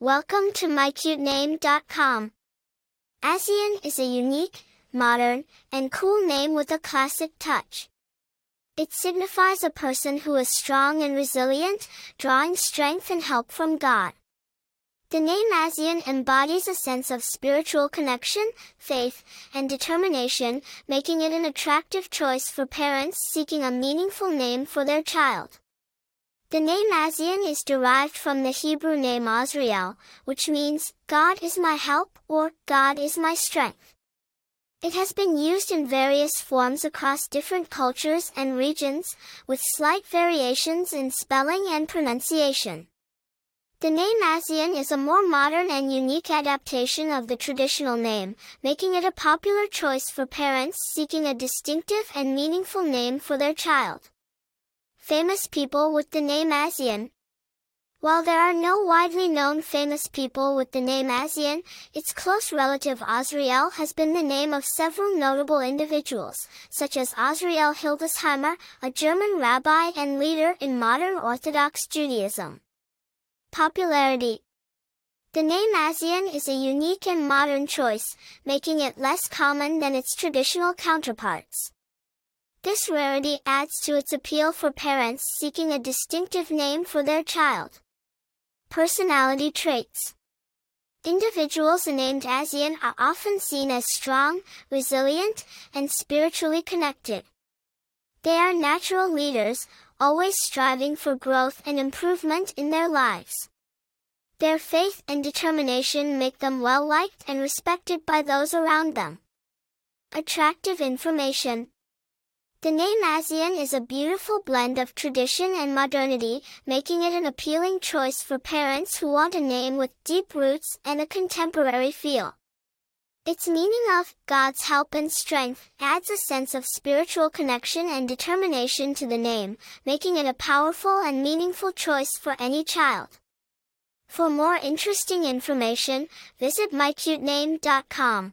Welcome to mycutename.com. Azion is a unique, modern, and cool name with a classic touch. It signifies a person who is strong and resilient, drawing strength and help from God. The name Azion embodies a sense of spiritual connection, faith, and determination, making it an attractive choice for parents seeking a meaningful name for their child. The name Azion is derived from the Hebrew name Azriel, which means, God is my help, or God is my strength. It has been used in various forms across different cultures and regions, with slight variations in spelling and pronunciation. The name Azion is a more modern and unique adaptation of the traditional name, making it a popular choice for parents seeking a distinctive and meaningful name for their child famous people with the name Azion. While there are no widely known famous people with the name Azion, its close relative Azriel has been the name of several notable individuals, such as Azriel Hildesheimer, a German rabbi and leader in modern Orthodox Judaism. Popularity The name Azion is a unique and modern choice, making it less common than its traditional counterparts. This rarity adds to its appeal for parents seeking a distinctive name for their child. Personality traits. Individuals named Azion are often seen as strong, resilient, and spiritually connected. They are natural leaders, always striving for growth and improvement in their lives. Their faith and determination make them well liked and respected by those around them. Attractive information. The name Azion is a beautiful blend of tradition and modernity, making it an appealing choice for parents who want a name with deep roots and a contemporary feel. Its meaning of God's help and strength adds a sense of spiritual connection and determination to the name, making it a powerful and meaningful choice for any child. For more interesting information, visit mycutename.com.